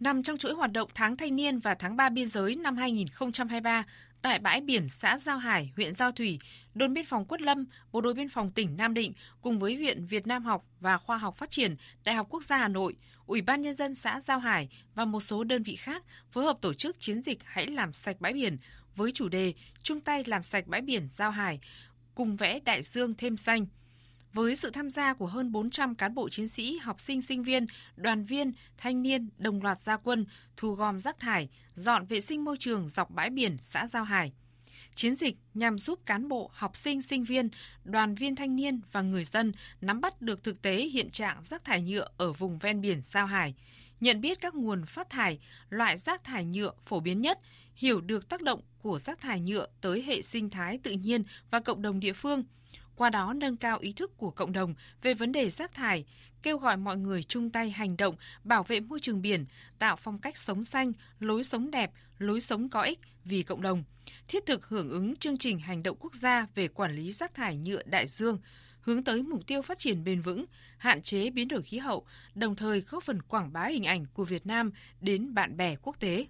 Nằm trong chuỗi hoạt động tháng thanh niên và tháng 3 biên giới năm 2023, tại bãi biển xã Giao Hải, huyện Giao Thủy, đồn biên phòng Quất Lâm, Bộ đội biên phòng tỉnh Nam Định cùng với Viện Việt Nam học và Khoa học Phát triển Đại học Quốc gia Hà Nội, Ủy ban nhân dân xã Giao Hải và một số đơn vị khác phối hợp tổ chức chiến dịch Hãy làm sạch bãi biển với chủ đề chung tay làm sạch bãi biển Giao Hải, cùng vẽ đại dương thêm xanh với sự tham gia của hơn 400 cán bộ chiến sĩ, học sinh, sinh viên, đoàn viên, thanh niên đồng loạt gia quân thu gom rác thải, dọn vệ sinh môi trường dọc bãi biển xã Giao Hải. Chiến dịch nhằm giúp cán bộ, học sinh, sinh viên, đoàn viên thanh niên và người dân nắm bắt được thực tế hiện trạng rác thải nhựa ở vùng ven biển Giao Hải, nhận biết các nguồn phát thải, loại rác thải nhựa phổ biến nhất, hiểu được tác động của rác thải nhựa tới hệ sinh thái tự nhiên và cộng đồng địa phương – qua đó nâng cao ý thức của cộng đồng về vấn đề rác thải, kêu gọi mọi người chung tay hành động bảo vệ môi trường biển, tạo phong cách sống xanh, lối sống đẹp, lối sống có ích vì cộng đồng, thiết thực hưởng ứng chương trình hành động quốc gia về quản lý rác thải nhựa đại dương, hướng tới mục tiêu phát triển bền vững, hạn chế biến đổi khí hậu, đồng thời góp phần quảng bá hình ảnh của Việt Nam đến bạn bè quốc tế.